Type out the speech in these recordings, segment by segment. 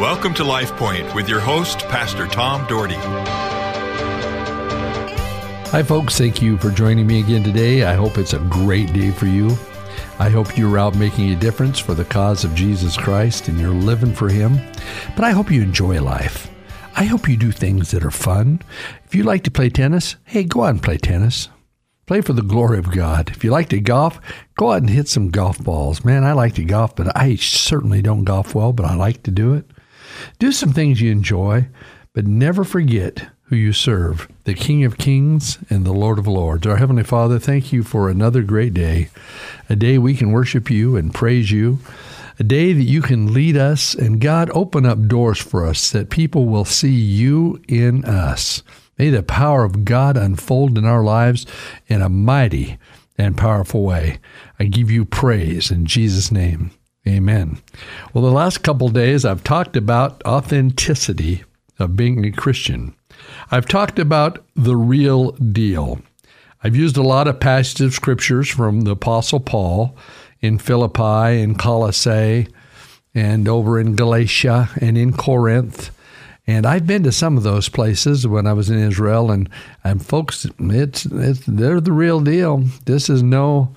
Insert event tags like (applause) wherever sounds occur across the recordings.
Welcome to Life Point with your host, Pastor Tom Dougherty. Hi, folks. Thank you for joining me again today. I hope it's a great day for you. I hope you're out making a difference for the cause of Jesus Christ and you're living for Him. But I hope you enjoy life. I hope you do things that are fun. If you like to play tennis, hey, go out and play tennis. Play for the glory of God. If you like to golf, go out and hit some golf balls. Man, I like to golf, but I certainly don't golf well, but I like to do it. Do some things you enjoy, but never forget who you serve, the King of Kings and the Lord of Lords. Our Heavenly Father, thank you for another great day, a day we can worship you and praise you, a day that you can lead us, and God, open up doors for us that people will see you in us. May the power of God unfold in our lives in a mighty and powerful way. I give you praise in Jesus' name. Amen. Well, the last couple days I've talked about authenticity of being a Christian. I've talked about the real deal. I've used a lot of passages of scriptures from the Apostle Paul in Philippi and Colossae and over in Galatia and in Corinth. And I've been to some of those places when I was in Israel, and and folks, it's it's they're the real deal. This is no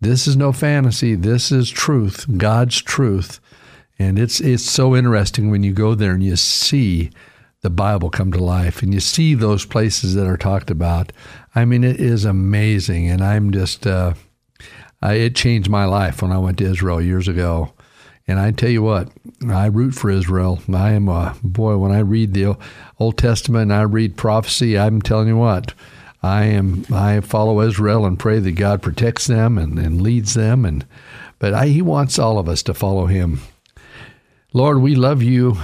this is no fantasy. This is truth, God's truth. And it's it's so interesting when you go there and you see the Bible come to life and you see those places that are talked about. I mean, it is amazing. And I'm just, uh, I, it changed my life when I went to Israel years ago. And I tell you what, I root for Israel. I am a boy. When I read the Old Testament and I read prophecy, I'm telling you what, I am I follow Israel and pray that God protects them and, and leads them and but I, he wants all of us to follow him. Lord, we love you.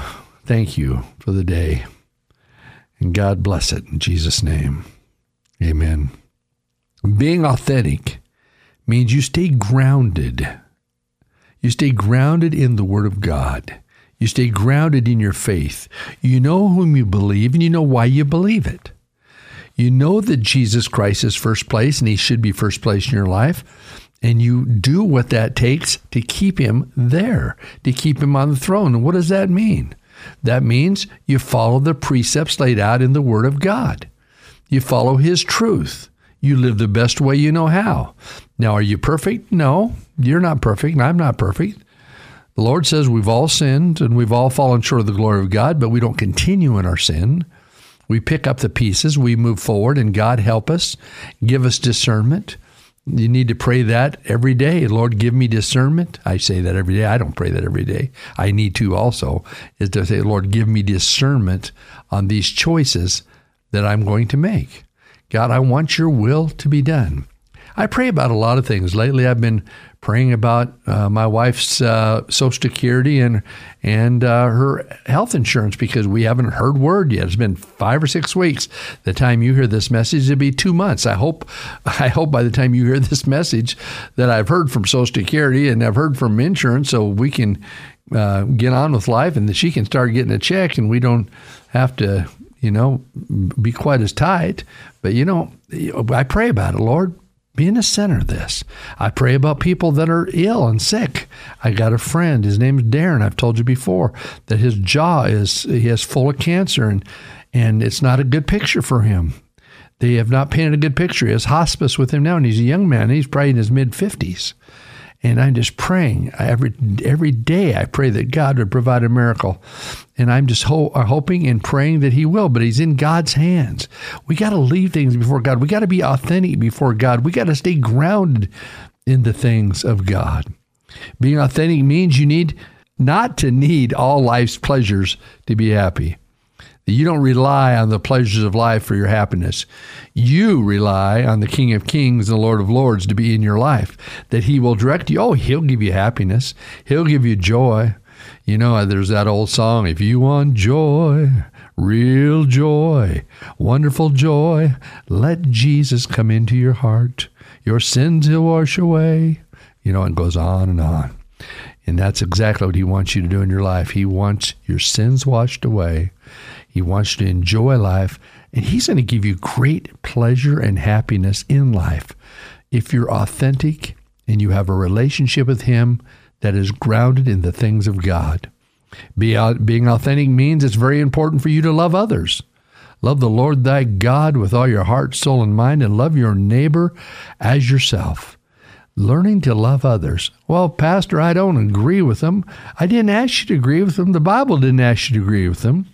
Thank you for the day. And God bless it in Jesus' name. Amen. Being authentic means you stay grounded. You stay grounded in the Word of God. You stay grounded in your faith. You know whom you believe and you know why you believe it. You know that Jesus Christ is first place and he should be first place in your life. And you do what that takes to keep him there, to keep him on the throne. What does that mean? That means you follow the precepts laid out in the Word of God. You follow His truth. You live the best way you know how. Now, are you perfect? No, you're not perfect, and I'm not perfect. The Lord says we've all sinned and we've all fallen short of the glory of God, but we don't continue in our sin. We pick up the pieces, we move forward, and God help us, give us discernment. You need to pray that every day. Lord, give me discernment. I say that every day. I don't pray that every day. I need to also, is to say, Lord, give me discernment on these choices that I'm going to make. God, I want your will to be done. I pray about a lot of things. Lately, I've been praying about uh, my wife's uh, Social Security and and uh, her health insurance because we haven't heard word yet. It's been five or six weeks. The time you hear this message, it'll be two months. I hope (laughs) I hope by the time you hear this message that I've heard from Social Security and I've heard from insurance, so we can uh, get on with life and that she can start getting a check and we don't have to you know be quite as tight. But you know, I pray about it, Lord be in the center of this. I pray about people that are ill and sick. I got a friend, his name's Darren. I've told you before that his jaw is he has full of cancer and and it's not a good picture for him. They have not painted a good picture. He has hospice with him now, and he's a young man. He's probably in his mid fifties. And I'm just praying every every day. I pray that God would provide a miracle, and I'm just ho- uh, hoping and praying that He will. But He's in God's hands. We got to leave things before God. We got to be authentic before God. We got to stay grounded in the things of God. Being authentic means you need not to need all life's pleasures to be happy you don't rely on the pleasures of life for your happiness. You rely on the King of Kings and the Lord of Lords to be in your life, that He will direct you. Oh, He'll give you happiness, He'll give you joy. You know, there's that old song if you want joy, real joy, wonderful joy, let Jesus come into your heart. Your sins He'll wash away. You know, it goes on and on. And that's exactly what He wants you to do in your life. He wants your sins washed away he wants you to enjoy life, and He's going to give you great pleasure and happiness in life if you're authentic and you have a relationship with Him that is grounded in the things of God. Be, being authentic means it's very important for you to love others. Love the Lord thy God with all your heart, soul, and mind, and love your neighbor as yourself. Learning to love others. Well, Pastor, I don't agree with them. I didn't ask you to agree with them. The Bible didn't ask you to agree with them,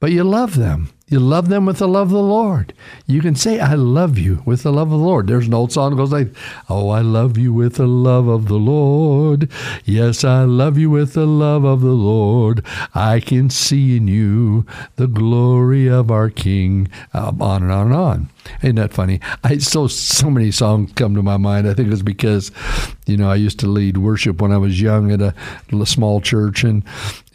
but you love them. You love them with the love of the Lord. You can say, I love you with the love of the Lord. There's an old song that goes like, Oh, I love you with the love of the Lord. Yes, I love you with the love of the Lord. I can see in you the glory of our King. Um, on and on and on. Ain't that funny? I so so many songs come to my mind. I think it's because, you know, I used to lead worship when I was young at a, a small church, and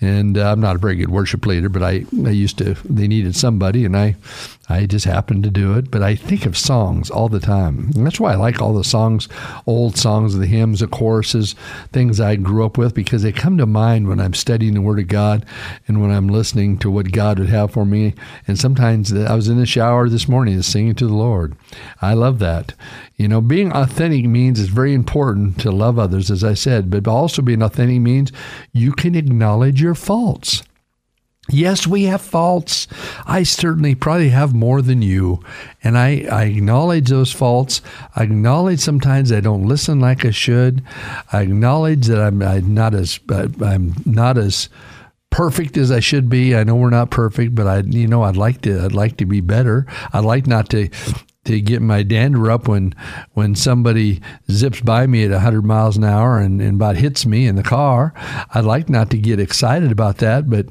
and uh, I'm not a very good worship leader, but I I used to. They needed somebody, and I I just happened to do it. But I think of songs all the time. And that's why I like all the songs, old songs, the hymns, the choruses, things I grew up with, because they come to mind when I'm studying the Word of God and when I'm listening to what God would have for me. And sometimes I was in the shower this morning singing to the Lord. I love that. You know, being authentic means it's very important to love others, as I said, but also being authentic means you can acknowledge your faults. Yes, we have faults. I certainly probably have more than you. And I, I acknowledge those faults. I acknowledge sometimes I don't listen like I should. I acknowledge that I'm, I'm not as I'm not as perfect as I should be. I know we're not perfect, but I you know I'd like to I'd like to be better. I'd like not to to get my dander up when when somebody zips by me at 100 miles an hour and, and about hits me in the car. I'd like not to get excited about that, but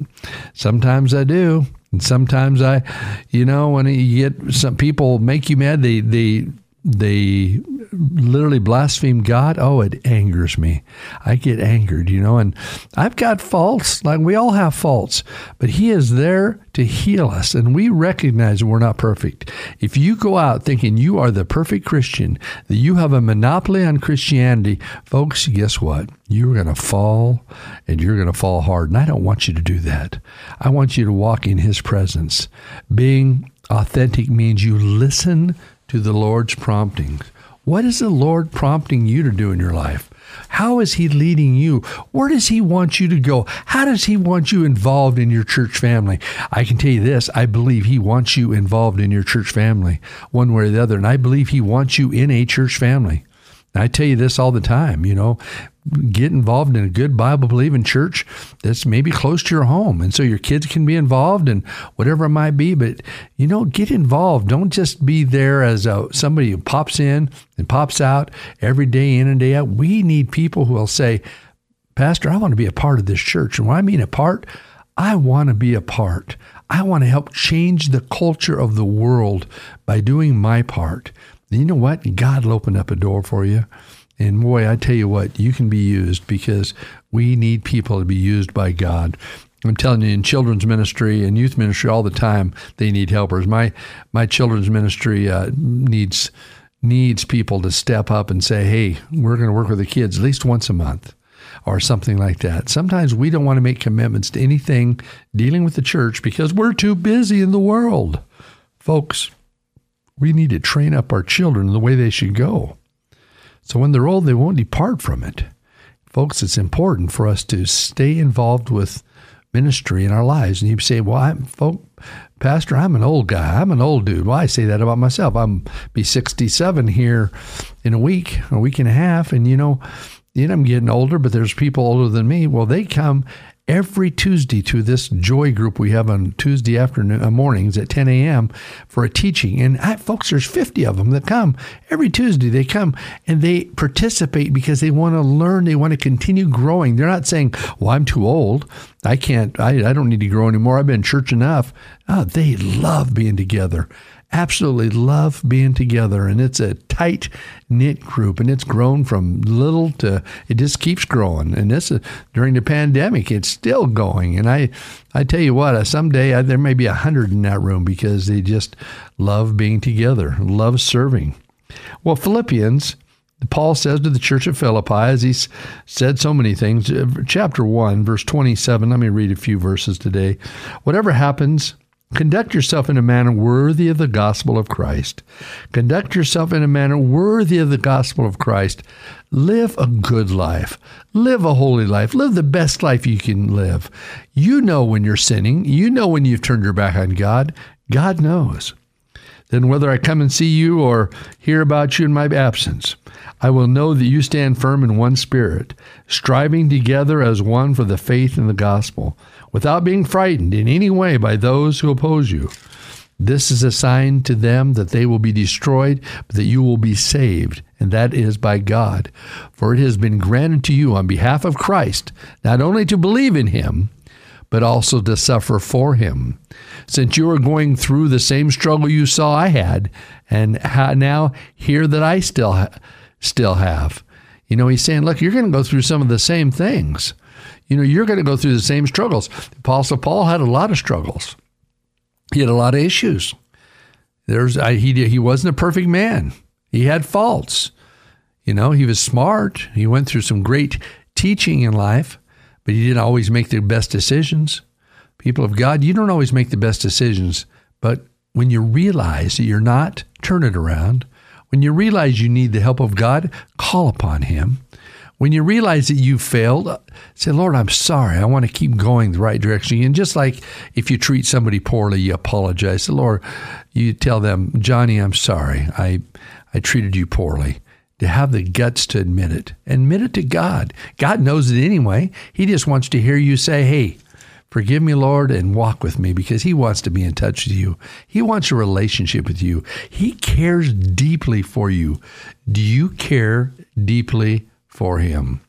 sometimes I do. And sometimes I, you know, when you get some people make you mad, they they they literally blaspheme God, oh, it angers me. I get angered, you know, and I've got faults, like we all have faults, but He is there to heal us, and we recognize we're not perfect. If you go out thinking you are the perfect Christian, that you have a monopoly on Christianity, folks, guess what? You're going to fall, and you're going to fall hard. And I don't want you to do that. I want you to walk in His presence. Being authentic means you listen to the Lord's promptings. What is the Lord prompting you to do in your life? How is He leading you? Where does He want you to go? How does He want you involved in your church family? I can tell you this I believe He wants you involved in your church family, one way or the other. And I believe He wants you in a church family. I tell you this all the time, you know, get involved in a good Bible believing church that's maybe close to your home. And so your kids can be involved and whatever it might be. But, you know, get involved. Don't just be there as a, somebody who pops in and pops out every day in and day out. We need people who will say, Pastor, I want to be a part of this church. And when I mean a part, I want to be a part. I want to help change the culture of the world by doing my part. And you know what? God will open up a door for you. And boy, I tell you what, you can be used because we need people to be used by God. I'm telling you, in children's ministry and youth ministry, all the time they need helpers. My my children's ministry uh, needs needs people to step up and say, "Hey, we're going to work with the kids at least once a month." Or something like that. Sometimes we don't want to make commitments to anything dealing with the church because we're too busy in the world. Folks, we need to train up our children the way they should go. So when they're old, they won't depart from it. Folks, it's important for us to stay involved with ministry in our lives. And you say, well, I'm, folk, Pastor, I'm an old guy. I'm an old dude. Well, I say that about myself. I'm be 67 here in a week, a week and a half. And, you know, you know, I'm getting older, but there's people older than me. Well, they come every Tuesday to this joy group we have on Tuesday afternoon uh, mornings at 10 a.m. for a teaching. And I, folks, there's 50 of them that come every Tuesday. They come and they participate because they want to learn. They want to continue growing. They're not saying, "Well, I'm too old. I can't. I, I don't need to grow anymore. I've been church enough." Oh, they love being together absolutely love being together. And it's a tight knit group, and it's grown from little to it just keeps growing. And this is during the pandemic, it's still going. And I, I tell you what, someday I, there may be a hundred in that room because they just love being together, love serving. Well, Philippians. Paul says to the church of Philippi, as he's said so many things, uh, chapter 1, verse 27. Let me read a few verses today. Whatever happens, Conduct yourself in a manner worthy of the gospel of Christ. Conduct yourself in a manner worthy of the gospel of Christ. Live a good life. Live a holy life. Live the best life you can live. You know when you're sinning. You know when you've turned your back on God. God knows. Then, whether I come and see you or hear about you in my absence, I will know that you stand firm in one spirit, striving together as one for the faith in the gospel, without being frightened in any way by those who oppose you. This is a sign to them that they will be destroyed, but that you will be saved, and that is by God. For it has been granted to you on behalf of Christ not only to believe in him, but also to suffer for him. Since you are going through the same struggle you saw I had, and now hear that I still ha- still have. You know, he's saying, look, you're going to go through some of the same things. You know, you're going to go through the same struggles. The Apostle Paul had a lot of struggles. He had a lot of issues. There's I, he he wasn't a perfect man. He had faults. You know, he was smart. He went through some great teaching in life, but he didn't always make the best decisions. People of God, you don't always make the best decisions, but when you realize that you're not, turn it around. When you realize you need the help of God, call upon Him. When you realize that you failed, uh, say, Lord, I'm sorry. I want to keep going the right direction. And just like if you treat somebody poorly, you apologize. Say, Lord, you tell them, Johnny, I'm sorry. I, I treated you poorly. To have the guts to admit it, admit it to God. God knows it anyway. He just wants to hear you say, Hey, Forgive me, Lord, and walk with me because He wants to be in touch with you. He wants a relationship with you. He cares deeply for you. Do you care deeply for Him?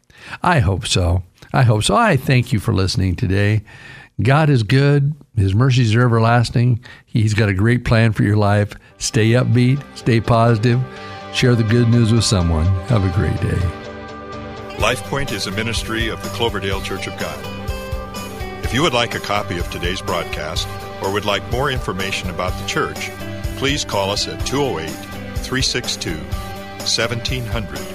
I hope so. I hope so. I thank you for listening today. God is good. His mercies are everlasting. He's got a great plan for your life. Stay upbeat, stay positive, share the good news with someone. Have a great day. LifePoint is a ministry of the Cloverdale Church of God. If you would like a copy of today's broadcast or would like more information about the church, please call us at 208 362 1700